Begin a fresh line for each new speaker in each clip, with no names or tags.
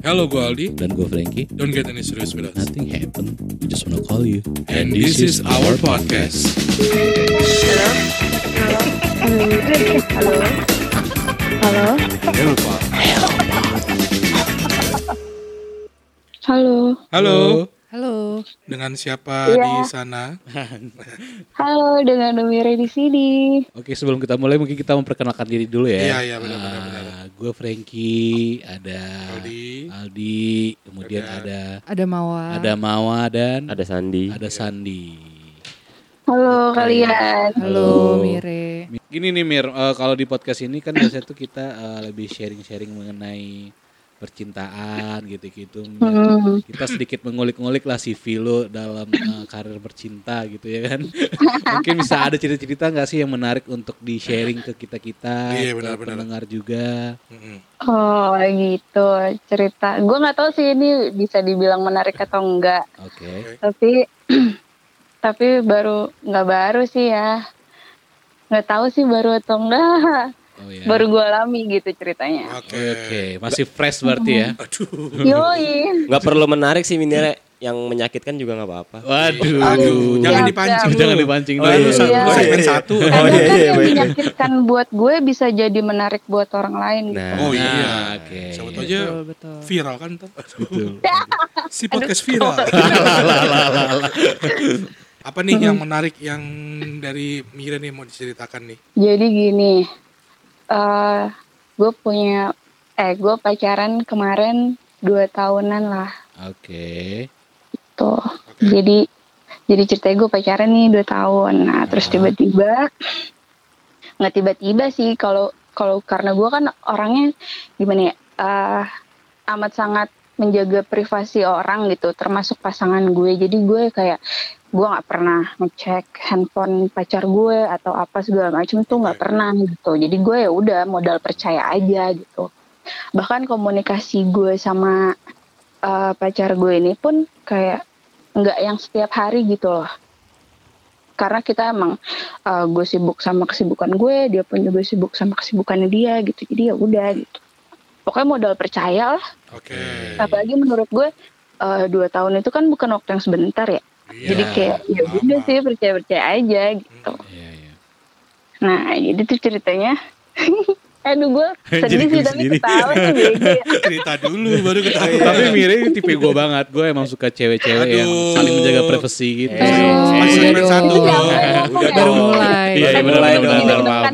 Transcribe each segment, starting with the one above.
Hello, gue Aldi.
Dan gue Frankie.
Don't get any serious with us.
Nothing happen. We just wanna call you.
And this is our podcast.
Halo. Halo.
Hello, Pak.
Halo.
Halo.
Halo.
Dengan siapa
Iya.
di sana?
Halo dengan Umire di sini.
Oke sebelum kita mulai mungkin kita memperkenalkan diri dulu ya.
Iya, iya, benar, benar, benar.
Gue Frankie, ada
Aldi.
Aldi, kemudian
Ada-
ada
Ada Mawa.
ada Mawa dan
Ada Sandi.
ada Sandi.
Halo kalian.
Halo Mire.
Gini nih Mir, eh, kalau di podcast ini kan biasanya tuh kita eh, lebih sharing-sharing mengenai percintaan gitu-gitu.
Hmm.
Kita sedikit mengulik-ngulik lah CV lo dalam eh, karir bercinta gitu ya kan. Mungkin bisa ada cerita-cerita nggak sih yang menarik untuk di sharing ke kita-kita,
Iya,
ke
benar-benar.
pendengar juga.
Oh gitu cerita. Gue nggak tahu sih ini bisa dibilang menarik atau enggak.
Oke.
Tapi tapi baru nggak baru sih ya. Nggak tahu sih baru atau enggak.
Oh ya.
Baru gue alami gitu ceritanya.
Oke.
Oke, masih fresh berarti ya.
Aduh.
Yoi.
Nggak perlu menarik sih Minire. Yang menyakitkan juga nggak apa-apa.
Waduh.
Aduh, jangan dipancing
Jangan dipancing
Oh,
Iya.
lu segmen satu.
Oh, iya,
kan
iya,
yang
baik.
menyakitkan buat gue bisa jadi menarik buat orang lain. gitu.
Nah,
Oh iya.
Nah, oke.
Siapa tahu aja
Betul, betul.
viral kan tuh.
Betul.
Si podcast viral. Apa nih yang menarik yang dari Mira nih mau diceritakan nih?
Jadi gini, eh gue punya, eh gue pacaran kemarin dua tahunan lah,
Oke.
tuh.
Oke.
Jadi, jadi ceritanya gue pacaran nih dua tahun. Nah, terus
Ah.
tiba-tiba, nggak tiba-tiba sih, kalau kalau karena gue kan orangnya gimana ya, eh amat sangat menjaga privasi orang gitu, termasuk pasangan gue. Jadi gue kayak gue nggak pernah ngecek handphone pacar gue atau apa segala macam tuh nggak
Oke.
pernah gitu. Jadi gue ya udah modal percaya aja gitu. Bahkan komunikasi gue sama eh, pacar gue ini pun kayak nggak yang setiap hari gitu loh. Karena kita emang eh, gue sibuk sama kesibukan gue, dia pun juga sibuk sama kesibukannya dia gitu. Jadi ya udah gitu. Pokoknya modal percaya lah.
Oke.
Apalagi menurut gue eh, dua tahun itu kan bukan waktu yang sebentar ya. Jadi
Iya,
kayak ya udah sih percaya percaya aja gitu.
Iya, iya.
Nah jadi tuh ceritanya. Aduh gue
Jadi
sedih sih tapi
sendiri.
ketawa.
Cerita dulu baru ketahuan.
Tapi Mira ini tipe gue banget. Gue emang suka cewek-cewek yang saling menjaga privasi gitu.
Eh,
sih.
Masih segmen
dong.
satu.
Udah.
Baru mulai.
Iya, iya,
dong.
benar,
Deg-degan
Maaf.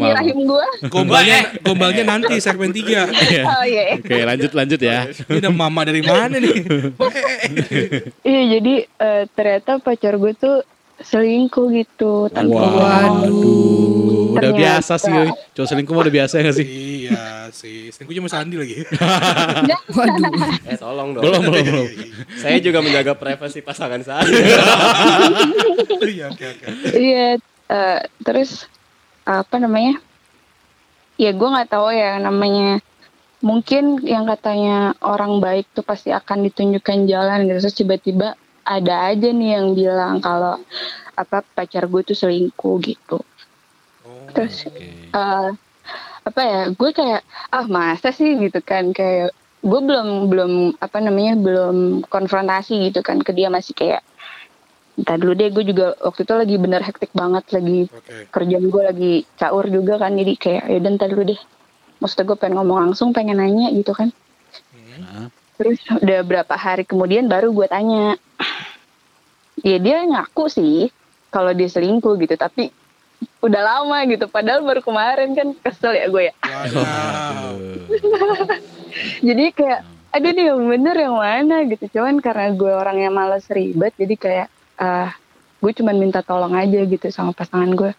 Gombalnya, gombalnya nanti segmen 3.
Iya.
Oh iya.
Oke, lanjut lanjut ya.
Ini mama dari mana nih?
Iya jadi eh, ternyata pacar gue tuh selingkuh gitu tanpa.
Waduh, udah biasa sih. Cowok selingkuh mah udah biasa gak sih?
iya sih. Selingkuh cuma Sandi lagi.
Waduh.
eh tolong dong.
Belum, belum, belum.
Saya juga menjaga privasi pasangan saya.
Iya, oke oke.
Iya eh, terus apa namanya? Ya gue nggak tahu ya namanya. Mungkin yang katanya orang baik tuh pasti akan ditunjukkan jalan gitu. Terus tiba-tiba ada aja nih yang bilang kalau apa pacar gue tuh selingkuh gitu.
Oh,
Terus
Oke.
eh apa ya gue kayak ah masa sih gitu kan kayak gue belum belum apa namanya belum konfrontasi gitu kan ke dia masih kayak Entar dulu deh gue juga waktu itu lagi bener hektik banget lagi
Oke.
kerjaan gue lagi caur juga kan jadi kayak ya ntar dulu deh maksudnya gue pengen ngomong langsung pengen nanya gitu kan
Hmm.
Terus udah berapa hari kemudian baru gue tanya. Ya dia ngaku sih kalau dia selingkuh gitu tapi udah lama gitu. Padahal baru kemarin kan kesel ya gue ya.
Wow.
jadi kayak aduh nih yang bener yang mana? gitu. Cuman karena gue orang yang males ribet jadi kayak ah gue cuman minta tolong aja gitu sama pasangan gue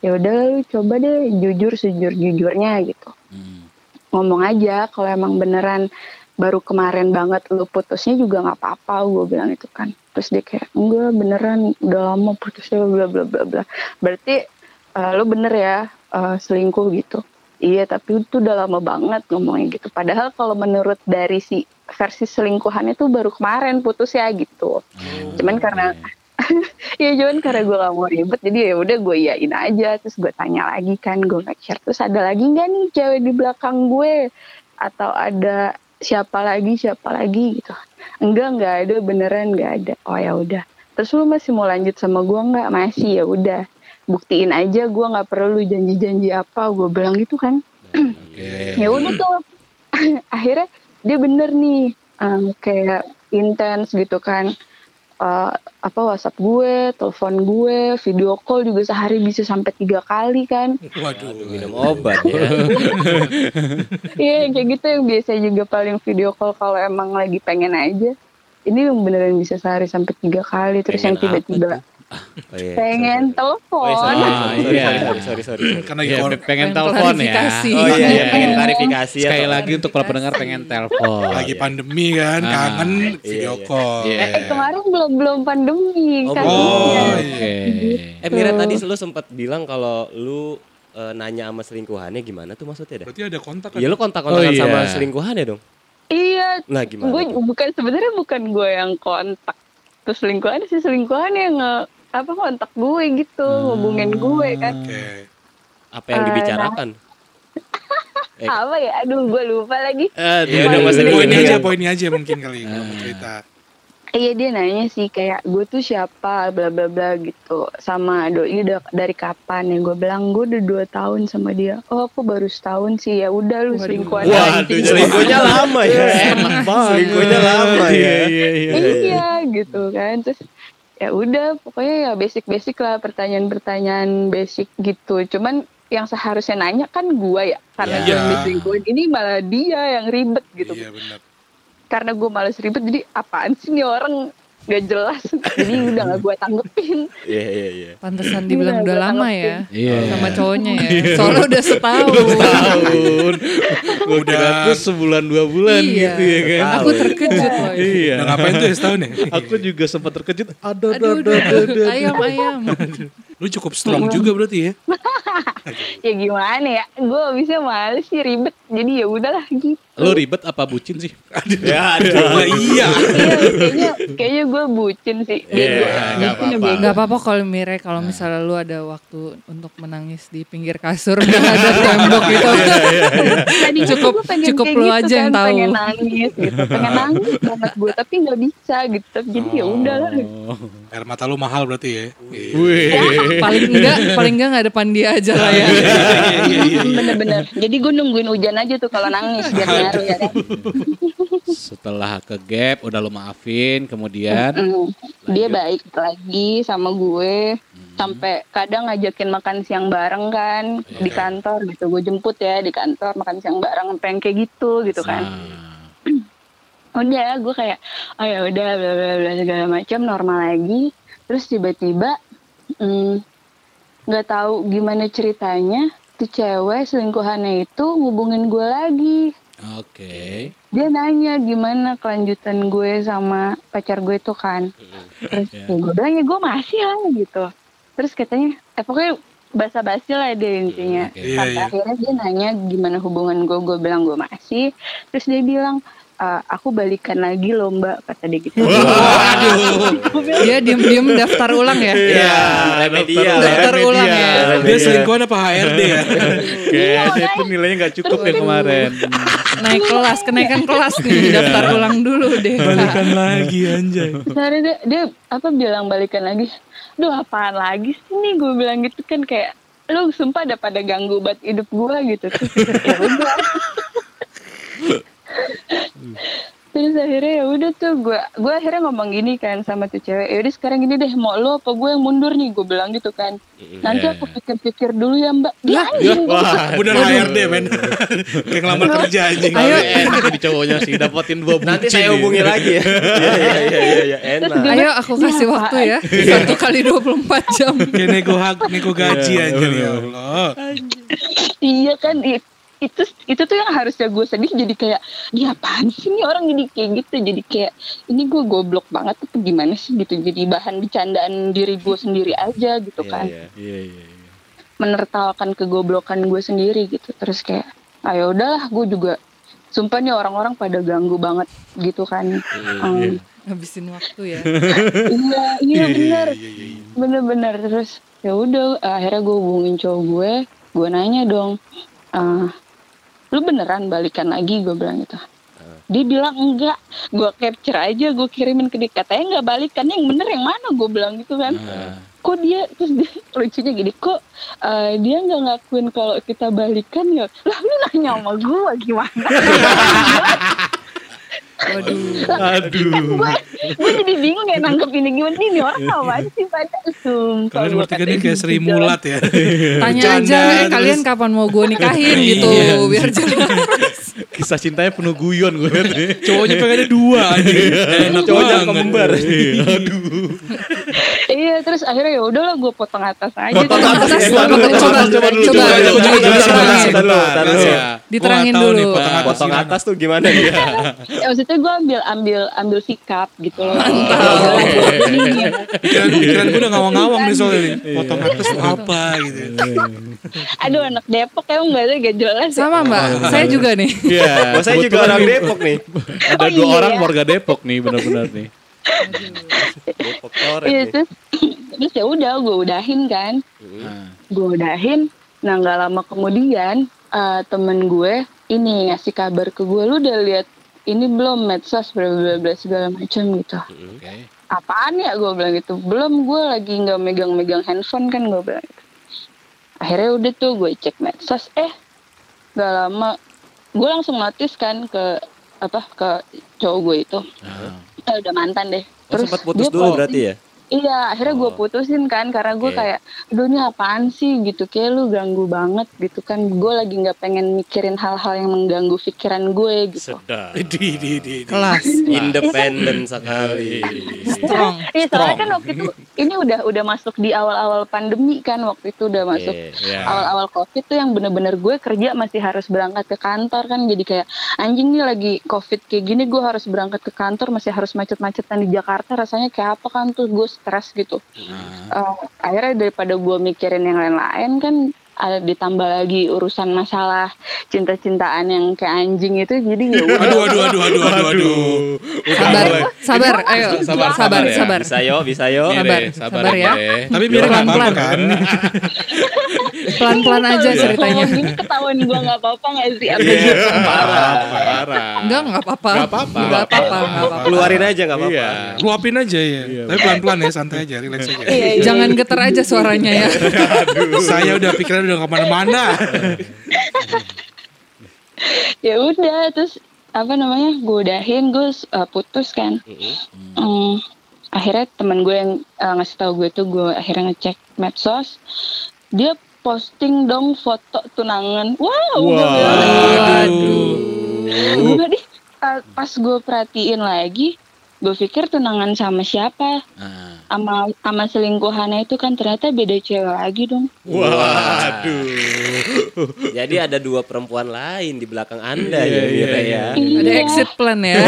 ya udah coba deh jujur sejujur jujurnya gitu.
Hmm.
ngomong aja kalau emang beneran baru kemarin banget lu putusnya juga nggak apa-apa gue bilang itu kan. Terus dia kayak enggak beneran udah lama putusnya bla bla bla bla. Berarti eh, lu bener ya eh, selingkuh gitu. Iya tapi itu udah lama banget ngomongnya gitu. Padahal kalau menurut dari si versi selingkuhan itu baru kemarin putus ya gitu cuman karena ya cuman karena gue gak mau ribet jadi ya udah gue iyain aja terus gue tanya lagi kan gue nge-share terus ada lagi nggak nih cewek di belakang gue? Atau ada siapa lagi siapa lagi gitu. Enggak enggak ada beneran enggak ada. Oh ya udah. Terus lu masih mau lanjut sama gua enggak? Masih ya udah. Buktiin aja gua nggak perlu janji-janji apa gua bilang gitu kan.
Oke.
ya udah tuh. Akhirnya dia bener nih em, kayak intens gitu kan Eh, apa WhatsApp gue, telepon gue, video call juga sehari bisa sampai tiga kali kan.
Waduh.
Minum obat ya.
Iya kayak gitu yang biasa juga paling video call kalau emang lagi pengen aja. Ini yang beneran bisa sehari sampai tiga kali terus yang
Pengen apa
tiba-tiba
Oh, iya.
pengen
Oh,
telepon.
sorry,
Ah,
sorry,
iya.
sorry, sorry, sorry, sorry.
Karena
Iya,
kor-
pengen
Pengen
telepon ya.
Oh iya, iya,
Iya.
pengen klarifikasi ya.
Sekali lagi untuk para pendengar pengen telepon.
lagi pandemi kan,
Ah.
kangen
Iya,
video
iya.
call.
Iya.
Eh, kemarin belum belum pandemi
Oh,
kan.
belum.
Iya.
Oh,
Oke.
Eh Mira tadi lu sempat bilang kalau lu eh, nanya sama selingkuhannya gimana tuh maksudnya dah?
Berarti ada kontak kan?
Iya lu kontak-kontakan
Oh, iya.
sama selingkuhannya dong?
Iya,
Nah gimana?
gue bukan sebenarnya bukan gue yang kontak terus selingkuhan sih selingkuhan yang nge, apa kontak gue gitu ngubungin gue kan
Oke.
Apa yang dibicarakan? Eh.
apa ya aduh gue lupa lagi
Aduh.
Ya udah, nggak usah
Poinnya
diingat.
aja, poinnya aja mungkin kali kalau mau cerita.
iya dia nanya sih kayak gue tuh siapa bla bla bla gitu sama doi udah dari kapan ya gue bilang gue udah dua tahun sama dia oh aku baru setahun sih ya udah lu selingkuhan
Waduh,
lagi.
selingkuhnya lama ya. Enak banget. Selingkuhnya lama ya.
Iya, iya, iya.
iya gitu kan terus ya udah pokoknya ya basic basic lah pertanyaan-pertanyaan basic gitu cuman yang seharusnya nanya kan gua ya karena
Iya.
gue yang diselingkuhin ini malah dia yang ribet gitu
Iya benar.
karena gue males ribet jadi apaan sih nih orang gak jelas jadi udah gak gue tanggepin
Iya, iya, iya.
Pantesan dibilang
Iya,
udah
gua
lama ya.
Iya.
Sama cowoknya ya. Soalnya udah setahun.
tahun. Gua
Udah.
tuh sebulan dua bulan
Iya.
gitu ya kan.
Aku terkejut loh.
Iya.
Udah ngapain tuh ya setahun ya?
Aku juga sempat terkejut.
Udah.
aduh, aduh.
Ayam, ayam.
Lu cukup strong juga berarti ya?
ya gimana ya gue bisa males sih ribet jadi ya udahlah gitu
Lu ribet apa bucin sih?
Ya,
iya.
iya kayaknya kayaknya gue bucin sih
Iya,
gue
nggak apa-apa.
bego.
Gak apa-apa kalau Mire kalau misalnya lu ada waktu untuk menangis di pinggir kasur dan ada tembok gitu.
Tadinya
Cukup-
gue pengen
cukup
kayak
lu
gitu
aja yang
kan,
tahu.
pengen nangis gitu pengen nangis banget gue tapi nggak bisa gitu jadi ya udahlah
Oh.
Air mata lu mahal berarti ya? Iya.
Wih.
Paling enggak paling enggak nggak depan dia aja lah ya.
bener-bener. Jadi gue nungguin hujan aja tuh kalau nangis biar ngaruh ya. Kan
Setelah ke gap udah lu maafin, kemudian?
Mm. dia baik lagi sama gue. Sampai kadang ngajakin makan siang bareng kan di kantor gitu. Gue jemput ya di kantor makan siang bareng yang kayak gitu gitu kan.
Nah,
udah gue kayak oh ya udah bla bla bla segala macam normal lagi. Terus tiba-tiba mm, nggak tahu gimana ceritanya tuh cewek selingkuhannya itu ngubungin gue lagi
Oke.
dia nanya gimana kelanjutan gue sama pacar gue tuh kan terus
Ya.
ya gue bilang ya gue masih lah gitu terus katanya eh pokoknya basa-basi lah deh intinya.
Iya,
sampai
iya.
akhirnya dia nanya gimana hubungan gue gue bilang gue masih terus dia bilang "Eh, aku balikan lagi loh mbak kata dia gitu bilang,
Dia diem-diem daftar ulang ya.
Iya, remedial.
Daftar
remedial.
ulang ya.
Dia selingkuhan apa HRD ya?
Kayaknya itu nilainya nggak cukup ya kemarin.
Naik kelas, kenaikan kelas nih. Daftar ulang dulu deh.
Balikan lagi anjay.
Akhirnya dia, dia apa bilang balikan lagi Duh apaan lagi sih nih gue bilang gitu kan kayak lu sumpah ada pada ganggu buat hidup gue gitu terus ya udah terus akhirnya ya udah tuh gue gue akhirnya ngomong gini kan sama tuh cewek yaudah sekarang gini deh mau lo apa gue yang mundur nih gue bilang gitu kan nanti aku pikir-pikir dulu ya mbak dia anjing
Wah,
Bener HRD men. Kayak ngelamar kerja anjing.
Ayo.
enak jadi cowoknya sih dapetin dua bucin.
nanti saya hubungi lagi ya. Iya, iya, iya, iya, iya, enak.
gue-
Ayo aku kasih waktu ya. Satu kali 24 jam.
Kayak nego hak, nego gaji
Iya,
anjir ya. Allah.
Iya kan itu itu tuh yang harusnya gue sedih jadi kayak dia apaan sih nih orang jadi kayak gitu jadi kayak ini gue goblok banget apa gimana sih gitu jadi bahan bercandaan diri gue sendiri aja gitu
Iya,
kan
iya.
Iya iya. iya.
menertawakan kegoblokan gue sendiri gitu terus kayak ayo udahlah gue juga sumpah nih orang-orang pada ganggu banget gitu kan Em,
Habisin waktu ya.
iya iya bener
Iya, iya, iya.
bener-bener terus ya udah akhirnya gue hubungin cowok gue gue nanya dong "Eh, lu beneran balikan lagi? Gue bilang gitu. Dia bilang enggak. Gue capture aja gue kirimin ke dia. Katanya nggak balikan. Yang bener yang mana? Gue bilang gitu kan.
Nah,
kok dia terus dia lucunya gini kok eh, dia nggak ngakuin kalau kita balikan ya? Lah lu nanya sama gue gimana
Waduh.
aduh.
gue gue jadi bingung ya nangkep ini gimana nih ini orang apa sih pada sumpah
Kalian bertiga
katain
nih kayak
gitu
Sri
jalan.
Mulat ya.
Tanya aja eh,
terus-
kalian kapan mau gue nikahin gitu
Iya.
biar jelas.
Kisah cintanya penuh guyon gue.
Cowoknya pengennya dua aja. Enak
Cowoknya
banget.
kembar
terus akhirnya ya udahlah gue potong atas aja.
Potong atas,
potong
atas, coba.
Coba
coba
coba. Diterangin dulu.
Potong atas
tuh gimana ya?
Ya maksudnya gue ambil ambil ambil sikap gitu loh.
Mantap.
Pikiran gue udah ngawang-ngawang nih soalnya nih. Potong atas apa gitu.
Aduh anak Depok ya enggak ada gak jelas.
Sama mbak, saya juga nih.
Iya,
saya juga orang Depok nih.
Ada dua orang warga Depok nih benar-benar nih.
Coret
Iya terus terus ya udah gue udahin kan.
Nah,
gue udahin nah nggak lama kemudian eh, temen gue ini ngasih kabar ke gue lu udah lihat ini belum medsos bla bla bla segala macam gitu.
Oke.
apaan ya gue bilang gitu. Belum gue lagi nggak megang-megang handphone kan gue bilang gitu. akhirnya udah tuh gue cek medsos eh nggak lama gue langsung notice kan ke apa ke cowok gue itu. Eh, udah mantan deh
Oh, sempat putus dulu berarti ya?
Iya, akhirnya gue
Oh.
putusin kan karena gue
Oke.
kayak, aduh ini apaan sih gitu, kayak lu ganggu banget gitu kan. Gue lagi nggak pengen mikirin hal-hal yang mengganggu pikiran gue gitu.
sedap.
Di, di, di, di.
Kelas.
Independen sekali.
Strong.
Iya, soalnya kan waktu itu ini udah udah masuk di awal-awal pandemi kan waktu itu udah masuk
Iya.
Ya.
awal-awal covid tuh yang bener-bener gue kerja masih harus berangkat ke kantor kan jadi kayak anjing nih lagi covid kayak gini gue harus berangkat ke kantor masih harus macet-macetan di Jakarta rasanya kayak apa kan tuh gue stres gitu. Eh, akhirnya daripada gue mikirin yang lain-lain kan ditambah lagi urusan masalah cinta-cintaan yang kayak anjing itu jadi ya
Aduh, aduh, aduh, aduh, aduh, aduh.
Sabar, sabar, ayo,
Sabar,
sabar,
sabar ya.
sabar.
Bisa yo, bisa yo.
Sabar,
Re,
sabar ya.
Tapi biar nggak apa-apa
Pelan-pelan.
kan.
Pelan-pelan aja
Kalau
ceritanya.
gini ketahuan gue nggak apa-apa nggak sih Apa
Iya,
gitu?
parah, parah.
Enggak, enggak apa-apa.
Nggak apa-apa.
Enggak apa-apa, enggak apa-apa.
Keluarin aja nggak apa-apa.
Iya.
Luapin aja ya. Tapi pelan-pelan ya, santai aja, relax aja.
Jangan geter aja suaranya ya.
Saya udah pikiran udah ke mana-mana.
ya udah terus apa namanya gue udahin gue uh, putus kan. Hmm, akhirnya teman gue yang uh, ngasih tahu gue tuh gue akhirnya ngecek medsos. Dia posting dong foto tunangan. Wow gue
Waduh.
Enggak deh uh, pas gue perhatiin lagi gue pikir tunangan sama siapa?
Nah.
Sama sama selingkuhannya itu kan ternyata beda cewek lagi dong
Waduh.
Jadi ada dua perempuan lain di belakang Anda
Iya,
ya,
iya,
Mira ya.
Ada exit plan ya.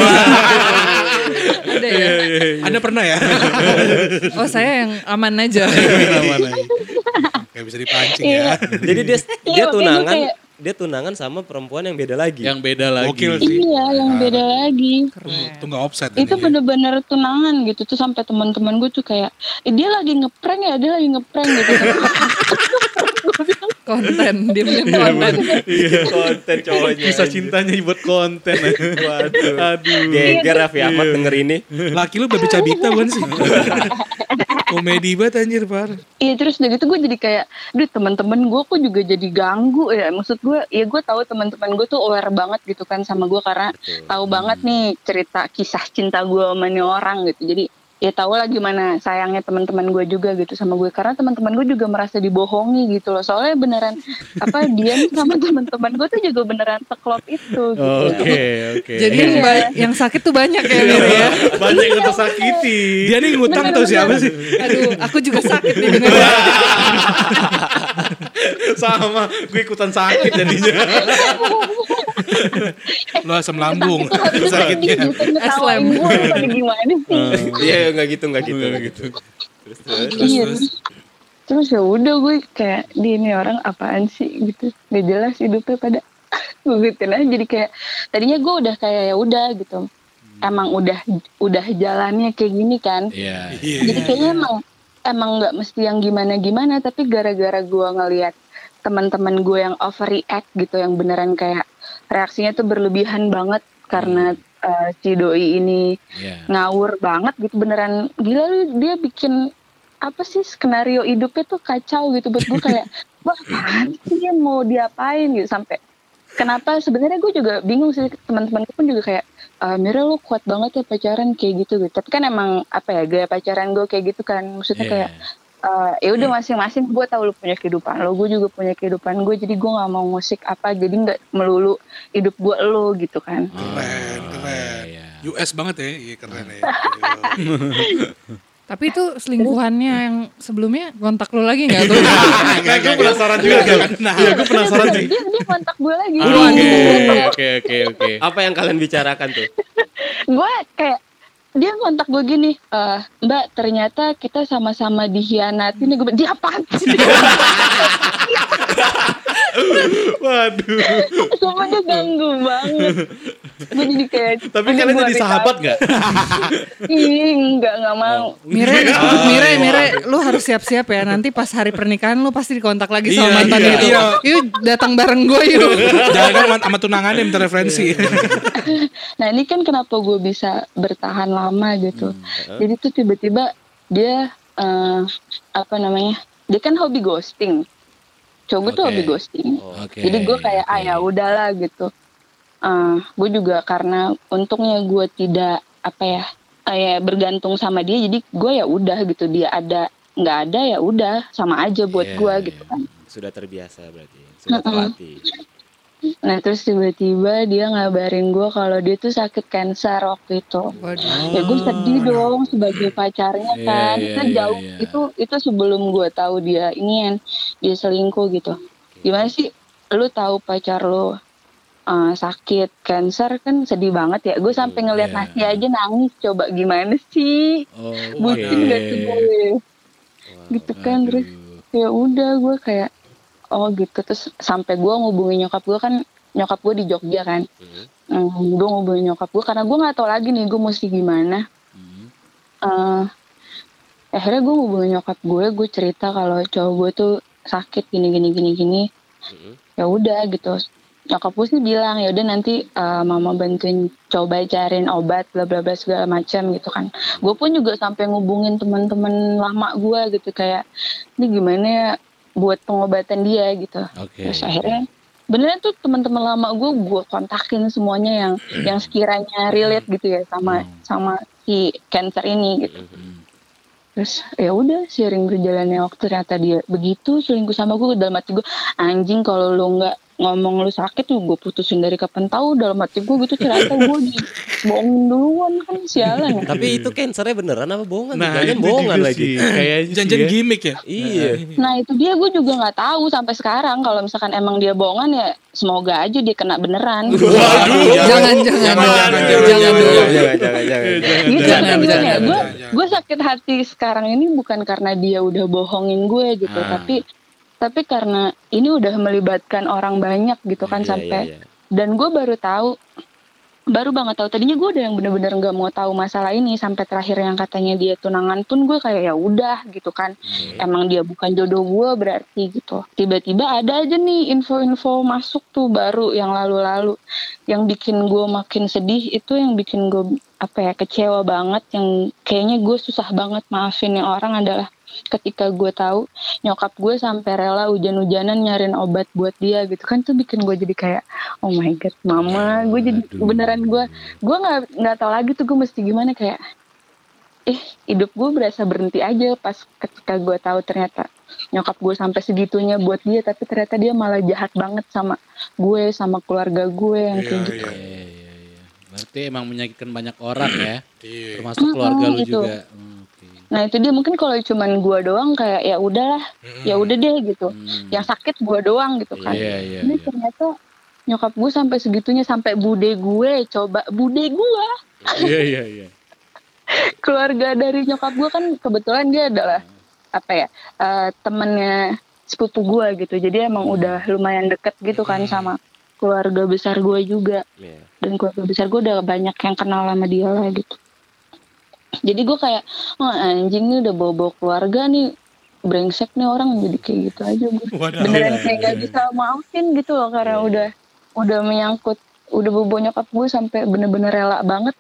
Ada ya.
Anda pernah ya?
Oh saya yang aman aja.
Mana-mana. Gak bisa dipancing ya.
Jadi dia dia
Iya, makanya
tunangan, dia tunangan sama perempuan yang beda lagi.
Yang beda lagi.
Gokil sih.
iya yang beda lagi
Keren.
Itu gak offset.
itu
ini ya.
bener-bener tunangan gitu tuh sampai teman-teman gue tuh kayak "Eh, dia lagi ngeprank ya dia lagi ngeprank gitu
Konten, dia punya
Iya,
konten.
bener. Iya.
konten cowoknya.
Kisah cintanya buat konten.
Waduh.
Aduh.
Geger Raffi Ahmad
Iya.
denger ini.
Laki lu babi cabita bukan sih? Komedi banget anjir, Par.
iya terus udah gitu gue jadi kayak duh teman-teman gue kok juga jadi ganggu ya maksud gue ya gue tahu teman-teman gue tuh aware banget gitu kan sama gue karena tahu banget nih cerita kisah cinta gue sama nih orang gitu jadi ya tahu lah gimana sayangnya teman-teman gue juga gitu sama gue karena teman-teman gue juga merasa dibohongi gitu loh soalnya beneran apa dia nih sama teman-teman gue tuh juga beneran seklop itu gitu
Oke, oke.
Jadi yang, ba- yang sakit tuh banyak ya Mir ya.
banyak yang tersakiti.
Dia nih ngutang tau siapa sih?
Aduh, aku juga sakit nih denger.
Sama, gue ikutan sakit jadinya.
Lu asam lambung. Sakitnya.
pada gimana sih
Iya, enggak gitu, enggak gitu.
Enggak gitu.
Terus terus.
iya terus terus ya udah gue kayak di ini orang apaan sih gitu gak jelas hidupnya pada gue aja jadi kayak tadinya gue udah kayak ya udah gitu emang udah udah jalannya kayak gini kan
Iya.
Iya.
jadi kayaknya emang emang nggak mesti yang gimana gimana tapi gara-gara gue ngelihat teman-teman gue yang overreact gitu yang beneran kayak reaksinya tuh berlebihan banget karena eh, si doi ini
Iya.
ngawur banget gitu beneran. Gila lu dia bikin apa sih skenario hidupnya tuh kacau gitu buat gue kayak wah apaan sih dia mau diapain? Gitu sampai kenapa sebenarnya gue juga bingung sih teman-teman pun juga kayak "Ah, Mira lu kuat banget ya pacaran kayak gitu gitu. Tapi kan emang apa ya gaya pacaran gue kayak gitu kan. Maksudnya
Iya.
kayak eh, ya udah masing-masing gue tahu lu punya kehidupan lo gue juga punya kehidupan gue jadi gue nggak mau musik apa jadi nggak melulu hidup gue lo gitu kan
Oh,
Keren, keren.
iya, iya.
US banget ya, iya keren ya.
Tapi itu selingkuhannya yang sebelumnya kontak lu lagi nggak tuh?
Nah, gue penasaran juga kan. Iya, gue penasaran sih.
dia dia kontak gue lagi
Oke, oke, oke, oke.
Apa yang kalian bicarakan tuh?
gue kayak dia kontak gue gini "Eh, mbak ternyata kita sama-sama dihianatin gue bilang, dia sih
Waduh.
Dia ganggu banget gue jadi kayak
Tapi
"Ini
kalian jadi
recall."
sahabat nggak?
Enggak enggak mau
Mire,
Oh,
Mire. Mire, lu harus siap-siap ya. Nanti pas hari pernikahan lu pasti dikontak lagi
Iya,
sama mantan
iya.
itu.
Iya.
Yuk datang bareng gue yuk.
Jangan kan sama tunangannya minta referensi.
nah ini kan kenapa gue bisa bertahan lama gitu jadi tuh tiba-tiba dia eh, apa namanya dia kan hobi ghosting cowok gue tuh
Oke.
hobi ghosting
Oke.
jadi gue kayak ah ya udahlah gitu Eh, gue juga karena untungnya gue tidak apa ya ya bergantung sama dia jadi gue ya udah gitu dia ada nggak ada ya udah sama aja buat
Iya,
gue
iya.
gitu kan
Sudah terbiasa berarti. Sudah terlatih.
Nah terus tiba-tiba dia ngabarin gue kalau dia tuh sakit cancer waktu itu.
Waduh.
ya gue sedih dong sebagai pacarnya
Iya,
kan.
iya,
Kan
iya,
jauh.
iya.
itu itu sebelum gue tahu dia ingin dia selingkuh gitu. Gimana sih? Lu tahu pacar lu uh, sakit cancer kan sedih banget ya. Gue sampai ngeliat
Iya.
nasi aja nangis. Coba gimana sih?
Oh,
bucin
oke.
gak tuh gue gitu kan terus
Aduh.
ya udah gue kayak oh gitu. Terus sampai gue ngubungin nyokap gue kan nyokap gue di Jogja kan.
Mhm.
hmm, gue ngubungin nyokap gue karena gue nggak tahu lagi nih gue mesti gimana.
Hmm.
eh akhirnya gue ngubungin nyokap gue gue cerita kalau cowok gue tuh sakit gini gini gini gini.
Mhm.
ya udah gitu. Nyokap gue sih bilang ya udah nanti eh, mama bantuin coba cariin obat bla bla bla segala macam gitu kan. Gue pun juga sampai ngubungin teman-teman lama gue gitu. Kayak ini gimana ya buat pengobatan dia gitu
Oke.
terus akhirnya beneran tuh teman-teman lama gue gue kontakin semuanya yang yang sekiranya relate gitu ya sama
Hmm.
sama si cancer ini gitu
Hmm.
terus ya udah sering berjalannya waktu ternyata dia begitu selingkuh sama gue dalam hati gue anjing kalau lu nggak ngomong lu sakit tuh gue putusin dari kapan tahu dalam hati gue gitu ternyata gue bohongin duluan kan sialan ya.
Tapi itu cancernya beneran apa bohongan?
Nah,
Jangan bohongan lagi.
Kayaknya sih
Janjian
ya.
gimmick ya.
Iya.
nah itu dia gue juga nggak tahu sampai sekarang kalau misalkan emang dia bohongan ya semoga aja dia kena beneran
Jangan, jangan, jangan,
jangan,
jangan,
jangan,
jangan.
Jangan, jangan, jangan, jangan.
gitu
Jangan,
kan gimana ya
jangan,
gue sakit hati sekarang ini bukan karena dia udah bohongin gue gitu
Ah.
tapi tapi karena ini udah melibatkan orang banyak gitu kan
Iya,
sampai
iya, iya.
dan gue baru tahu baru banget tahu. Tadinya gue udah yang bener-bener nggak mau tahu masalah ini sampai terakhir yang katanya dia tunangan pun gue kayak ya udah gitu kan.
Oke.
emang dia bukan jodoh gue berarti gitu. Tiba-tiba ada aja nih info-info masuk tuh baru yang lalu-lalu. Yang bikin gue makin sedih itu yang bikin gue apa ya kecewa banget. Yang kayaknya gue susah banget maafin yang orang adalah ketika gue tahu nyokap gue sampai rela hujan-hujanan nyariin obat buat dia gitu kan tuh bikin gue jadi kayak oh my god mama gue jadi
Aduh.
beneran gue gue nggak nggak tahu lagi tuh gue mesti gimana kayak eh hidup gue berasa berhenti aja pas ketika gue tahu ternyata nyokap gue sampai segitunya buat dia tapi ternyata dia malah jahat banget sama gue sama keluarga gue yang
Iya,
kayak gitu
iya.
Iya, iya, iya. Berarti emang menyakitkan banyak orang ya,
Iya.
termasuk keluarga lu
gitu.
juga. Hmm.
Nah itu dia mungkin kalau cuman gue doang kayak ya udahlah
Mm-mm.
ya udah deh gitu
Hmm.
yang sakit gue doang gitu kan
Iya, iya,
ini
iya.
ternyata nyokap gue sampai segitunya sampai bude gue coba bude gue
Iya, iya, iya.
keluarga dari nyokap gue kan kebetulan dia adalah apa ya eh, temennya sepupu gue gitu jadi emang udah lumayan deket gitu kan sama keluarga besar gue juga
Iya.
dan keluarga besar gue udah banyak yang kenal sama dia lah gitu jadi gue kayak oh anjing nih udah bawa bawa keluarga nih brengsek nih orang jadi kayak gitu aja gue beneran
Iya,
kayak
iya,
gak
iya.
bisa maafin gitu loh karena
Iya.
udah udah menyangkut udah bobo nyokap gue sampai bener-bener rela banget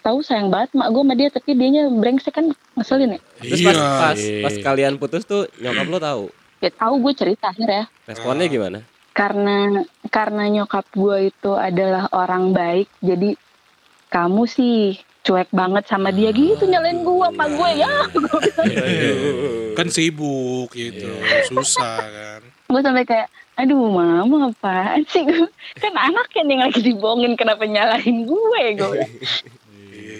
tahu sayang banget mak gue sama dia tapi dianya brengsek kan ngeselin ya
Terus pas, pas, pas kalian putus tuh nyokap lo tahu.
ya tahu gue cerita akhirnya
Responnya gimana?
karena karena nyokap gue itu adalah orang baik jadi kamu sih cuek banget sama dia gitu nyalain gue apa gue ya.
Kan sibuk gitu, susah kan.
gue sampai kayak aduh mama apaan sih? Kan anaknya nih yang lagi dibohongin kenapa nyalahin gue gue bilang.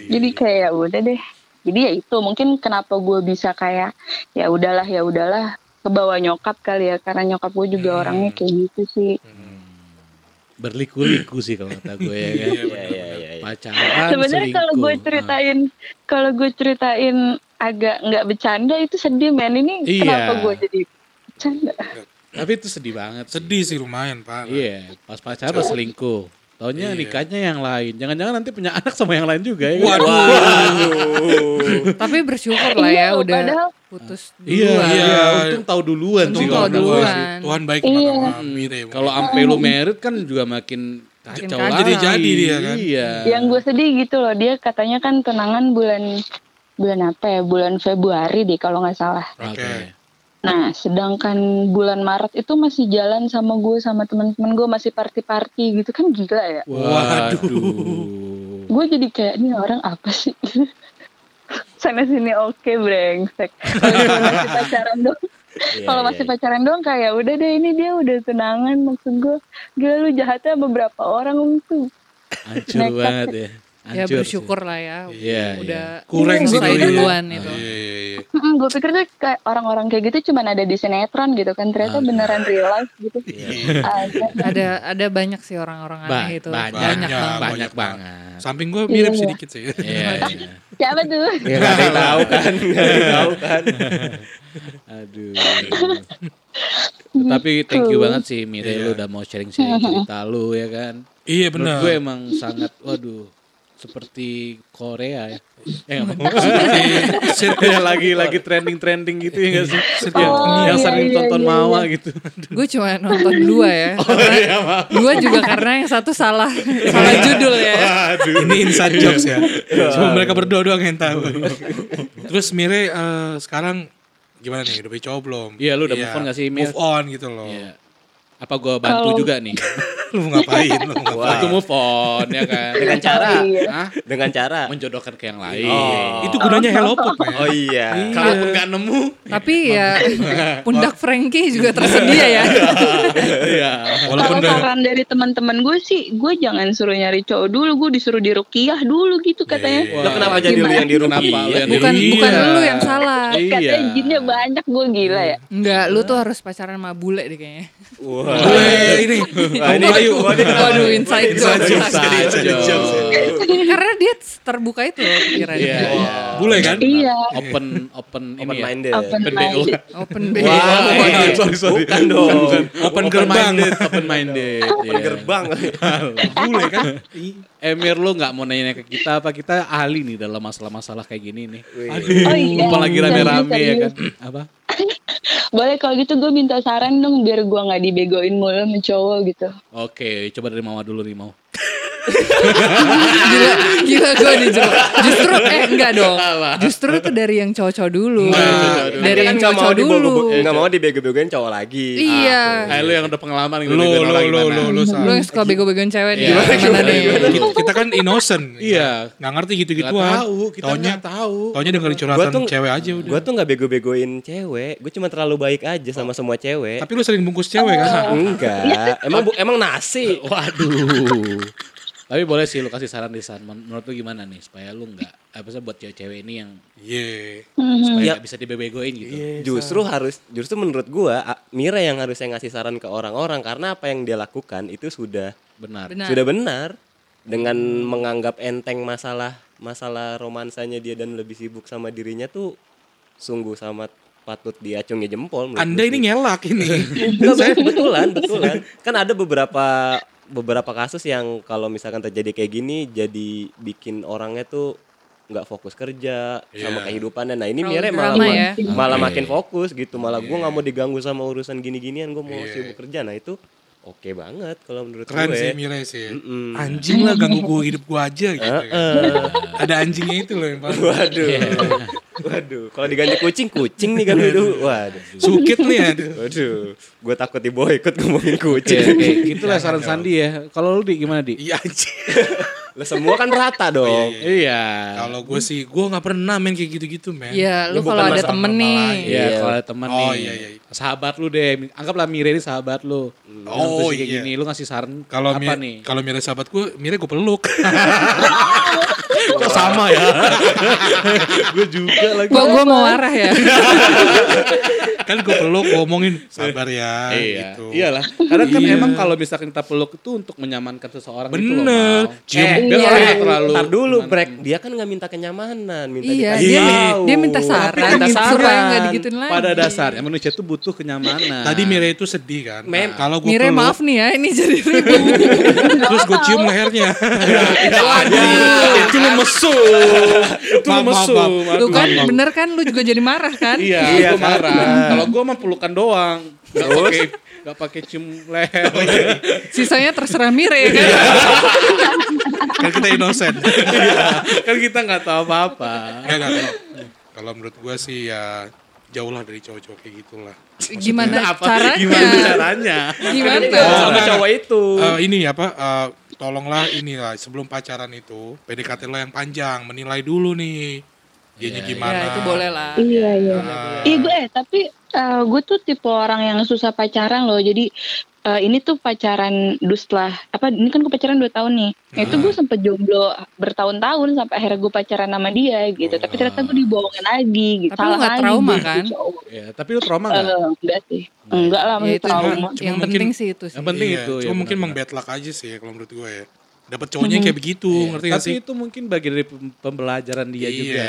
jadi kayak ya udah deh. Jadi ya itu mungkin kenapa gue bisa kayak ya udahlah ya udahlah ke bawah nyokap kali ya. Karena nyokap gue juga
Hmm.
orangnya kayak gitu sih.
Berliku-liku sih kalau kata gue ya kan.
Iya iya iya. Iya.
Pacaran
sebenarnya kalau gue ceritain kalau gue ceritain agak nggak bercanda itu sedih men ini
Iya.
kenapa gue jadi bercanda
tapi itu sedih banget.
Sedih sih lumayan, Pak.
Iya, pas pacaran pas selingkuh. Taunya nikahnya yang lain. Jangan-jangan nanti punya anak sama yang lain juga ya. kan?
Waduh.
Tapi bersyukur lah ya
Iya,
udah
padahal-
putus
Iya,
duluan.
iya, untung tahu duluan
Untung
sih
tahu duluan.
Tuhan baik
Iya.
sama.
Kalau ampe lu merit kan juga makin lagi.
Jadi-jadi dia kan.
Iya.
yang gue sedih gitu loh dia katanya kan tunangan bulan bulan apa ya bulan Februari deh kalau nggak salah
Oke.
nah sedangkan bulan Maret itu masih jalan sama gue sama teman-teman gue masih party-party gitu kan gila ya
Waduh.
gue jadi kayak ini orang apa sih sana sini oke brengsek cuma masih pacaran dong
Iya,
kalau
iya,
masih
iya.
pacaran doang kayak udah deh ini dia udah tunangan maksud gue gila lu jahatnya beberapa orang tuh
Hancur
Nekat
banget ya.
Ya bersyukur lah ya.
Iya,
Udah
Kurang sih
selesai
dulu ya.
duluan itu.
Iya, iya, iya.
gue pikir tuh kayak orang-orang kayak gitu cuman ada di sinetron gitu kan ternyata beneran real life gitu ada
Ada ada banyak sih orang-orang
Ba-
aneh itu.
banyak,
Banyak,
banget.
banyak,
banyak
banget.
Samping gue mirip
Iya.
sedikit sih.
Iya, iya.
siapa tuh
Ya nggak ada yang tahu kan, ada yang tahu kan.
Aduh. Tapi thank you banget sih Mire lu udah mau sharing-sharing cerita lu ya kan.
Iya benar.
gue emang sangat waduh seperti Korea ya. Eh nggak mau. Ya, lagi lagi trending trending gitu ya nggak sih? yang,
Oh,
yang
iya,
sering
iya,
tonton
iya,
Mawa gitu.
Gue cuma nonton dua ya.
Oh, iya,
dua juga karena yang satu salah salah judul ya.
Ini inside jokes ya. Cuma mereka berdua doang yang tahu. Terus Mire eh, sekarang gimana nih? Udah punya cowok belum?
Iya, lu udah move on gak sih, Mir?
Move on gitu loh.
Iya. Apa gue bantu
Kalau-
juga nih?
Lu ngapain? Lu ngapain?
Aku move on ya kan.
Dengan cara,
Iya.
Hah?
dengan cara.
Menjodohkan ke yang lain.
Oh.
Itu gunanya Hello Pop ya.
Oh iya.
Kalaupun nggak nemu,
Tapi ya pundak Frankie juga tersedia ya.
ya.
Walaupun
kalau saran dari teman-teman gue sih gue jangan suruh nyari cowok dulu gue disuruh dirukiah dulu gitu katanya
Iya.
Lo kenapa jadi lu yang
yang
Bukan bukan
Iya.
lu yang salah.
katanya
Iya.
jinnya banyak gue gila ya
Enggak, lu tuh harus pacaran sama bule deh kayaknya.
Wah.
Weh, ini
ini.
Waduh, inside
Inside
joke.
Inside jokes.
Karena dia terbuka itu loh pikirannya.
Iya, iya.
bule kan?
iya
Open open ini
Open
ya.
minded.
open
Open
minded
Open B.
Wah,
Wah, sorry sorry.
Bukan dong.
Open gerbang.
open minded.
Open
iya.
gerbang.
Bule kan?
Emir lu nggak mau nanya ke kita apa kita ahli nih dalam masalah-masalah kayak gini nih.
oh iya
Apalagi rame-rame ya kan. Apa?
Boleh kalau gitu gue minta saran dong biar gue nggak dibegoin mulu sama cowok gitu
Oke, coba dari Mama dulu nih mau.
gila, gila gue nih Jo. Justru eh enggak dong. Justru itu dari yang cowok-cowok dulu. dari yang
nggak mau
cowok dulu.
dibego- nggak mau dibego-begoin cowok lagi.
Iya.
Eh lu yang udah pengalaman gitu.
Lu, lu,
orang
lu,
gimana?
lu, lu,
Lu yang suka bego-begoin cewek nih. Gimana nih?
Kita, kita kan innocent.
Iya.
Nggak ngerti
Nggak
gitu-gituan.
tahu, kita
Taunya,
nggak tahu.
taunya dengerin curhatan
tuh-
cewek aja udah.
Gue tuh nggak bego-begoin cewek. Gue cuma terlalu baik aja sama semua cewek.
Tapi lu sering bungkus cewek kan?
Enggak. Emang emang nasi.
Waduh. Tapi boleh sih lu kasih saran di sana. Menurut lu gimana nih supaya lu nggak apa sih buat cewek-cewek ini yang
Iya.
supaya
Ya.
nggak bisa dibebegoin gitu.
Justru harus justru menurut gua Mira yang harusnya ngasih saran ke orang-orang karena apa yang dia lakukan itu sudah
Benar.
Benar.
sudah benar dengan menganggap enteng masalah masalah romansanya dia dan lebih sibuk sama dirinya tuh sungguh sama patut diacungi jempol menurut
Anda ini ngelak ini.
Enggak, bet- betulan, betulan. Kan ada beberapa beberapa kasus yang kalau misalkan terjadi kayak gini jadi bikin orangnya tuh nggak fokus kerja sama
Iya.
kehidupannya. Nah ini Mira malah
ya.
malah
Oke.
makin fokus gitu. Malah gua nggak mau diganggu sama urusan gini-ginian. Gue mau
Iya.
sibuk kerja. Nah itu oke banget kalau menurut
Keren
gue.
sih Mire sih.
Mm-mm.
Anjing lah ganggu gue hidup gue aja gitu. ya.
Heeh.
Ada anjingnya itu loh yang paling.
Waduh. Waduh, kalau diganti kucing, kucing nih kan itu. Waduh.
Sukit nih aduh.
Waduh, gue takut dibawa ikut ngomongin
Oke,
kucing.
oke. Gitulah saran Sandi ya. Kalau lu di gimana di?
Iya anjing.
Lah semua kan rata dong.
Iya.
Kalau gue sih, gue nggak pernah main kayak gitu-gitu men.
Iya, lu
bukan
kalau ada temen nih.
Iya,
Iya.
kalau ada teman
Oh,
nih.
iya, iya.
Sahabat lu deh. Anggaplah Mire ini sahabat lu.
Oh,
Terus kayak
iya.
gini, lu ngasih saran
Kalau
apa
Mi-
nih?
kalau Mire sahabat gue, Mire gue peluk.
Kok sama ya? gue juga lagi.
Gua gua mau marah ya.
kan gue peluk ngomongin sabar ya
Iya,
gitu.
iyalah. Karena kan
Iya.
emang kalau misalkan kita peluk itu untuk menyamankan seseorang gitu loh.
Bener. Cium.
Eh, biar
Iya.
orang nggak terlalu.
Ntar dulu. Brek. Dia kan nggak minta kenyamanan, minta
Iya,
dikasih
dia
tahu.
dia minta saran
Minta
supaya
saran.
nggak digituin lagi.
Pada dasarnya manusia itu butuh kenyamanan.
Tadi Mire itu sedih kan.
Mem-
Kalau gue
Mire
peluk,
maaf nih ya, ini jadi ribut.
terus gue cium lehernya.
itu lu mesum. Itu lu
Maaf, maaf,
mesum.
maaf.
Tuh kan bener kan lu juga jadi marah kan?
Iya,
Iya,
gue marah.
kan?
Kalau gue mah pelukan doang. Gak pakai gak pakai cium leher.
Sisanya terserah Mire ya kan.
kan kita inosen.
kan kita nggak tahu apa-apa.
Enggak, enggak. Kalau, menurut gue sih ya jauh lah dari cowok-cowok kayak gitulah.
Gimana
Apa?
caranya?
Gimana caranya?
Gimana?
Oh,
sama cowok itu.
Eh, ini apa? eh, tolonglah inilah sebelum pacaran itu PDKT lo yang panjang, menilai dulu nih. Dianya gimana?
Ya itu boleh lah.
Iya iya.
Ah.
Iya gue eh tapi eh, gue tuh tipe orang yang susah pacaran loh. Jadi eh, ini tuh pacaran dus lah. Apa ini kan gue pacaran 2 tahun nih. Nah, itu gue sempet jomblo bertahun-tahun sampai akhirnya gue pacaran sama dia gitu. Tapi ternyata gue dibohongin lagi gitu.
Tapi lu nggak
lagi
trauma,
gitu,
kan?
Ya, tapi lu trauma nggak?
Eh, enggak sih. Enggak lah
Ya
masih
itu
trauma.
Yang
mungkin-
penting sih itu sih.
Yang penting
Iya,
itu.
Cuma
ya,
mungkin luck aja sih kalau menurut gue ya. Dapat cowoknya kayak begitu, ngerti gak
Tapi
sih?
itu mungkin bagian dari pem- pembelajaran dia
Iya.
juga.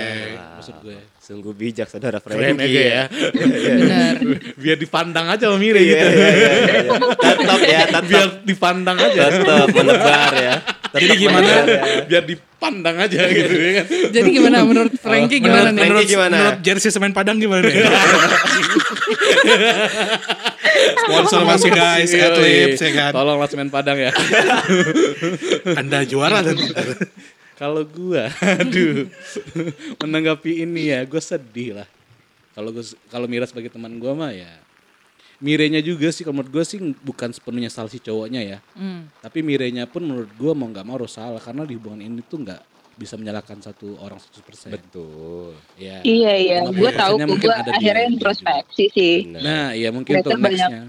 Maksud gue.
Sungguh bijak saudara Freddy
aja ya.
Bener.
Biar dipandang aja sama Mire
Iya,
gitu.
iya, iya, iya. Tetap ya, tetap.
Biar dipandang aja.
Tetap menebar ya.
Jadi gimana?
Biar dipandang aja gitu ya kan.
Jadi gimana menurut Frankie gimana
menurut,
nih?
menurut,
gimana?
menurut jersey semen Padang gimana nih? Sponsor masih guys. Adlibs ya kan.
Tolonglah semen Padang ya.
Anda juara dan
Kalau gua, aduh, menanggapi ini ya, gue sedih lah. Kalau gue, kalau Mira sebagai teman gua mah ya, Mirenya juga sih, kalau menurut gue sih bukan sepenuhnya salah si cowoknya ya.
Hmm.
Tapi Mirenya pun menurut gua mau nggak mau harus salah karena di hubungan ini tuh nggak bisa menyalahkan satu orang 100%.
Betul.
Ya.
Iya iya.
Kenapa
Gue tahu gue
mungkin ada di-
akhirnya introspeksi sih.
Nah, iya mungkin untuk
banyak-
nextnya.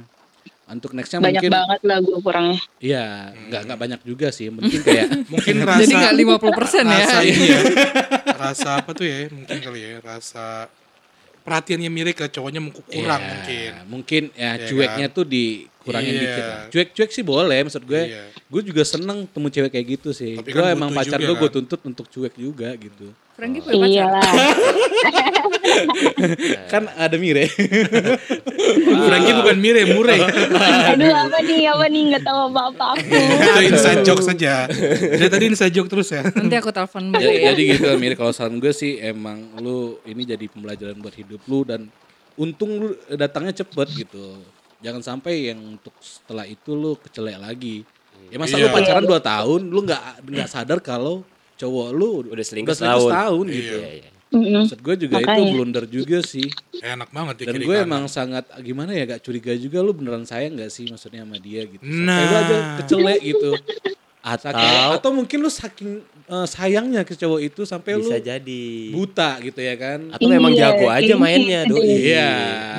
Untuk nextnya
Banyak
mungkin,
banget lah gue kurangnya.
iya nggak nggak banyak juga sih. Mungkin kayak
mungkin rasa
Jadi nggak 50% ya.
rasa ini ya. Rasa apa tuh ya? Mungkin kali ya, rasa perhatiannya mirip ke cowoknya mungkin kurang
Iya,
mungkin.
Mungkin ya
Iya
cueknya
kan?
tuh dikurangin
Iya.
dikit lah. Cuek-cuek sih boleh maksud gue.
Iya.
Gue juga seneng temu cewek kayak gitu sih.
Tapi
Gue
kan
emang pacar
juga
gue gue
kan?
tuntut untuk cuek juga gitu.
Frankie punya pacar.
Iya
kan ada Mire.
Frankie bukan Mire, Mure.
Aduh apa nih apa nih nggak tahu apa apa aku.
Itu inside joke saja. Dari tadi inside joke terus ya.
Nanti aku telepon
Ya,
balik ya.
jadi gitu Mire kalau saran gue sih emang lu ini jadi pembelajaran buat hidup lu dan untung lu datangnya cepet gitu. Jangan sampai yang untuk setelah itu lu kecelek lagi. Ya masa lu
Iya.
pacaran 2 tahun lu nggak nggak sadar kalau cowok lu
Udah selingkuh
selingkuh
setahun.
setahun gitu.
Iya, iya.
Maksud gue juga itu
Makanya.
blunder juga sih.
Enak banget ya
Dan gue
kanan.
emang sangat gimana ya gak curiga juga lu beneran sayang gak sih maksudnya sama dia gitu. Sampai
Nah.
lu aja kecelek gitu.
Atau
atau mungkin lu saking eh, sayangnya ke cowok itu sampai lu
bisa jadi.
buta gitu ya kan.
Atau memang
Iya,
jago aja
iya,
mainnya,
iya.
doi.
Iya.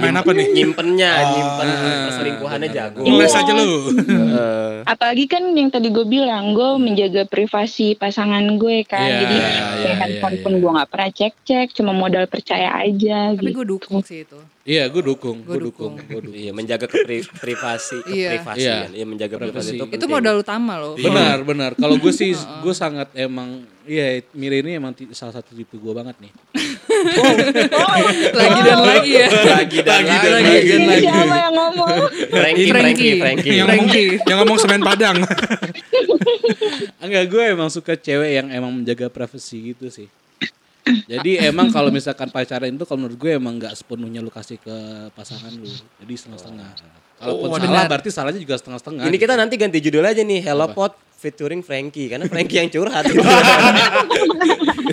Main apa nih?
Nyimpennya,
Oh.
nyimpen perselingkuhannya
benar,
jago.
Ngeles aja lu.
Heeh.
Apalagi kan yang tadi gue bilang gue menjaga privasi pasangan gue kan.
Iya,
Jadi
iya,
kayak
iya,
handphone
iya.
pun gue nggak pernah cek-cek, cuma modal percaya aja
Tapi
gitu.
gue dukung sih itu.
Iya, gue dukung,
Gua
gue dukung,
dukung.
gue dukung.
Iya, menjaga kepri- privasi,
Iya.
privasi
Iya.
kan. Iya, menjaga privasi
Privasi.
itu
Itu
penting.
modal utama loh.
Benar, benar. Kalau gue sih, gue sangat emang, iya, Mire ini emang salah satu tipe gue banget nih.
lagi dan lagi ya.
lagi dan
Lagi
lagi.
dan lagi.
Iya, siapa yang ngomong?
Frankie, Frankie, Frankie.
yang ngomong, yang ngomong semen Padang.
Enggak, gue emang suka cewek yang emang menjaga privasi gitu sih. Jadi emang kalau misalkan pacaran itu kalau menurut gue emang nggak sepenuhnya lu kasih ke pasangan lu. Jadi setengah-setengah. Kalaupun
Oh,
salah
benar.
berarti salahnya juga setengah-setengah.
Ini
gitu.
kita nanti ganti judul aja nih Hello Pot featuring Frankie karena Frankie yang curhat.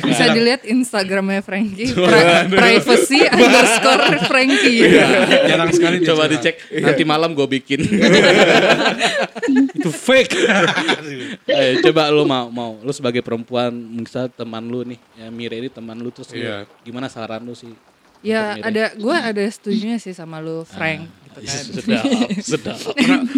Bisa dilihat Instagramnya Frankie, pri- privacy underscore Frankie.
Jarang sekali dia
Coba
curhat.
dicek nanti malam gue bikin.
Itu fake.
Ayo, coba lu mau mau lu sebagai perempuan misal teman lu nih ya Mire ini teman lu terus lu
Iya.
gimana saran lu sih?
Ya ada, gue ada setujunya sih sama lu Frank. gitu kan.
Sedap, sedap.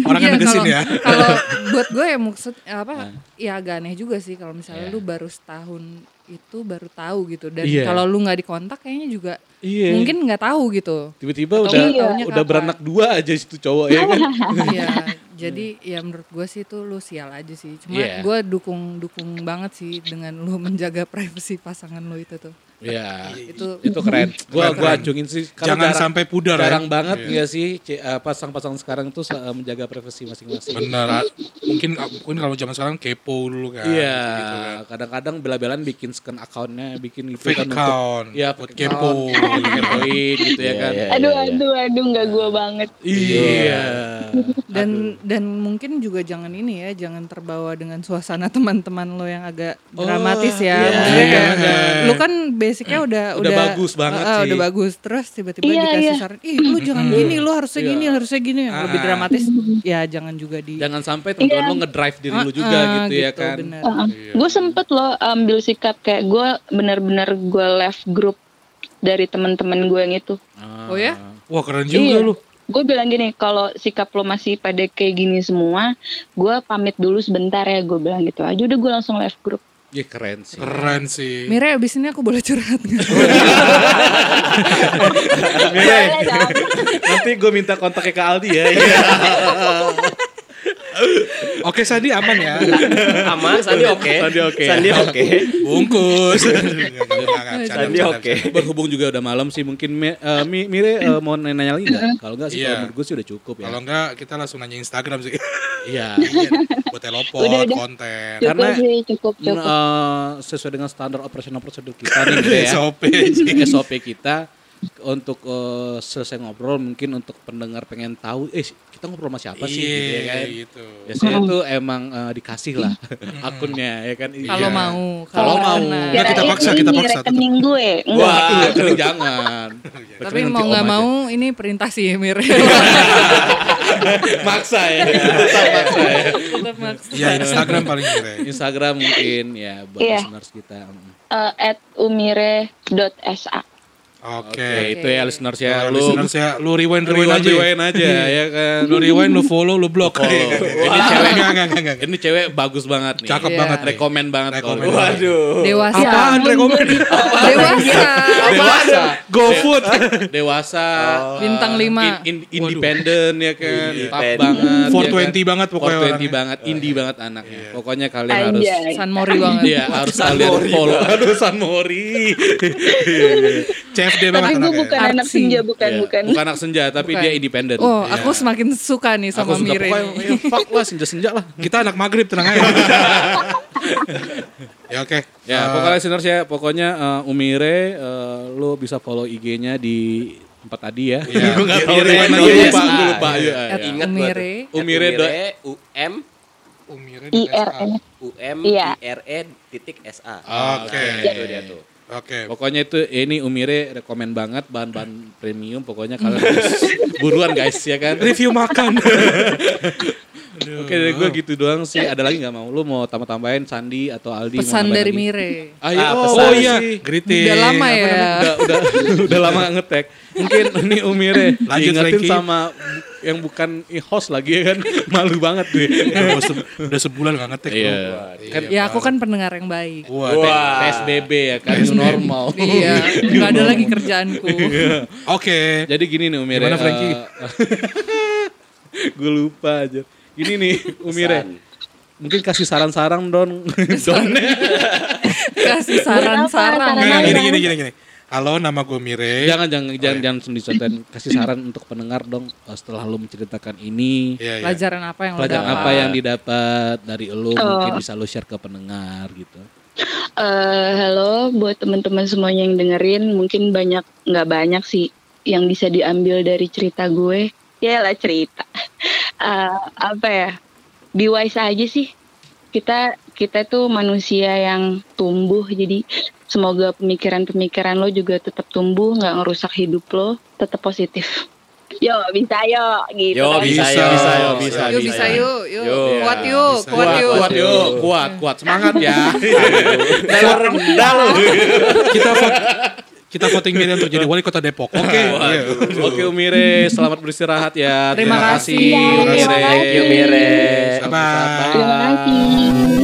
Orang
Iya,
kan dekesin
kalau-
ya.
Kalau buat gue ya maksud apa? Ya agak aneh juga sih kalau misalnya
Iya.
lu baru setahun itu baru tahu gitu dan
Iya.
kalau lu nggak dikontak kayaknya juga
Iya.
mungkin nggak tahu gitu.
Tiba-tiba udah
taunya
udah
kapan.
beranak dua aja situ cowok ya kan.
Iya, jadi ya menurut gue sih itu lu sial aja sih. Cuma
Iya.
gue dukung dukung banget sih dengan lu menjaga privasi pasangan lu itu tuh.
Iya.
Itu
Itu keren. Gua
Keren,
gua acungin sih
Jangan sampai pudar ya.
Jarang banget
Iya.
nggak sih eh, pasang-pasang sekarang tuh eh, menjaga privasi masing-masing.
Bener. ah, Mungkin mungkin kalau zaman sekarang kepo dulu kan.
Iya,
gitu kan.
kadang-kadang bela-belaan bikin scan accountnya, bikin itu
Fake
kan untuk
account.
ya
Buat
fake
kepo.
account, kepoin gitu ya
Iya,
kan.
iya.
Aduh, aduh, aduh, nggak gua banget.
Iya.
dan dan mungkin juga jangan ini ya, jangan terbawa dengan suasana teman-teman lo yang agak dramatis ya.
iya,
Maksudnya
iya,
kayak,
iya.
lu kan basicnya udah
Udah bagus banget
ah,
sih.
Udah bagus. Terus tiba-tiba
Iya,
dikasih
iya.
saran, ih lu jangan gini, lu harusnya
Iya.
gini, harusnya gini. Yang lebih
Ah.
dramatis, ya jangan juga di.
Jangan sampai teman-teman lu ngedrive diri lu juga
Ah,
gitu, ya kan.
bener.
Gue sempet loh ambil sikap kayak gue bener-bener gue left grup dari teman-teman gue yang itu.
Ah.
Oh ya?
Wah keren juga
Iya.
lu.
Gue bilang gini, kalau sikap lo masih pada kayak gini semua, gue pamit dulu sebentar ya. Gue bilang gitu aja. Udah gue langsung left grup.
Iya keren sih.
Keren sih.
Mire abis ini aku boleh curhat nggak?
Mire, nanti gue minta kontaknya ke Aldi ya. Iya.
Oke Sandi aman ya.
Aman, Sandi oke.
Sandi oke.
Sandi oke.
Bungkus.
Sandi oke.
Berhubung juga udah malam sih mungkin Mi- Mire eh, mau nanya lagi nggak? Kalau nggak sih
Iya.
kalau menurut gue sih udah cukup ya.
Kalau enggak kita langsung nanya Instagram sih.
Iya.
Buat telepon,
Udah, udah.
konten.
Cukup
Karena-
sih, cukup, cukup.
eh, sesuai dengan standar operasional prosedur kita nih gitu ya.
SOP.
SOP kita untuk eh, selesai ngobrol mungkin untuk pendengar pengen tahu eh kita ngobrol sama siapa sih gitu ya kan.
Iya, gitu.
Biasanya tuh emang eh, dikasih lah akunnya ya kan.
Kalau
Iya.
mau.
Kalau mau.
Nggak, kita paksa, kita paksa,
rekening gue. Enggak.
Wah, itu rekening jangan.
Tapi mau nggak mau ini perintah sih Mire.
maksa ya. Tetap maksa ya.
Tetap maksa.
Iya Instagram paling keren.
Instagram mungkin ya buat
Iya.
listeners kita.
Eh, at umire.sa.
Oke.
Oke, itu ya listeners ya.
Lu
Lu
listeners ya, lu rewind rewind
rewind
aja.
rewind aja ya kan.
Lu rewind, lu follow, lu block.
Follow.
Ini cewek enggak enggak enggak enggak.
Ini cewek bagus banget nih.
Cakep
Iya.
banget nih.
Rekomen banget.
Rekomen
kalau-
banget.
Waduh.
Dewasa.
Apaan rekomen?
Dewasa.
Dewasa.
GoFood.
Dewasa.
Bintang lima.
In, in- independen ya kan. Top
Independen.
banget.
420 banget pokoknya
420
orangnya.
banget. Indie banget anaknya. Pokoknya kalian harus.
San Mori banget.
Iya harus kalian follow. Aduh San Mori.
CFD
Tapi
banget
gue
anaknya.
bukan anak senja, bukan,
Iya,
bukan.
Bukan anak senja tapi
Bukan.
dia independen.
Oh,
Iya.
aku semakin suka nih sama
Aku suka
Mire.
pokoknya ya, fuck lah senja-senja lah.
Kita anak maghrib tenang aja. ya oke.
Ya,
Eh,
pokoknya listeners ya, pokoknya eh, Umire eh, lu bisa follow IG-nya di tempat tadi ya.
Iya.
Gue deh,
dot
gue lupa,
SA.
gue lupa.
Iya.
Iya, iya.
Ingat.
Umire.
Umire dot-
U M
Umire
I
di
R
SA.
N.
U M
Iya.
I R E titik S A.
Oke.
Nah, itu dia tuh.
Oke.
Pokoknya itu ini Umire rekomen banget bahan-bahan premium. Pokoknya kalian harus buruan guys ya kan.
Review makan.
Oke dari gue gitu doang sih. Ada lagi nggak mau? Lu mau tambah-tambahin Sandi atau Aldi? mau
Pesan dari
lagi?
Mire.
Ah, iya.
Ah,
oh,
pesan.
Oh iya,
sih.
greeting.
Udah lama ya.
udah udah udah lama ngetek. Mungkin ini Umire diingetin sama yang bukan host lagi ya kan. Malu banget gue.
Ya, gua se- udah sebulan gak ngetek.
Iya. Kan
Ya aku kan pendengar yang baik.
Wah,
Wah.
PSBB ya kan new normal.
iya, nggak ada lagi kerjaanku.
Oke.
Jadi gini nih Umire.
Gimana, Frankie?
gue lupa aja. Gini nih Umire. Mungkin kasih saran-saran don. don.
Kasih saran-saran.
Gini gini gini gini. Halo, nama gue Mire.
jangan jangan jangan jangan sendiri kasih saran untuk pendengar dong eh, setelah lu menceritakan ini.
Iya, iya.
Pelajaran apa yang lo
Pelajaran
dapat?
apa yang didapat dari lu
Oh.
mungkin bisa lu share ke pendengar gitu.
Eh, halo buat teman-teman semuanya yang dengerin, mungkin banyak nggak banyak sih yang bisa diambil dari cerita gue. Ya lah cerita. Eh, apa ya? Be wise aja sih. Kita kita tuh manusia yang tumbuh, jadi semoga pemikiran-pemikiran lo juga tetap tumbuh, nggak ngerusak hidup lo, tetap positif. Yo bisa yo gitu.
Yo,
kan.
bisa,
Bisa,
yo,
bisa,
yo,
bisa,
Yuk bisa yuk, yuk. Kuat
bisa.
kuat
Kuat,
yuk.
kuat yuk, kuat, kuat. Semangat ya.
Dalam rendah.
Kita kita voting Miriam untuk jadi wali kota Depok. Oke. Iya.
Oke Umire, selamat beristirahat ya.
Terima kasih.
Terima
Umire.
kasih.
Thank you, Mire.
Bye.
Terima kasih.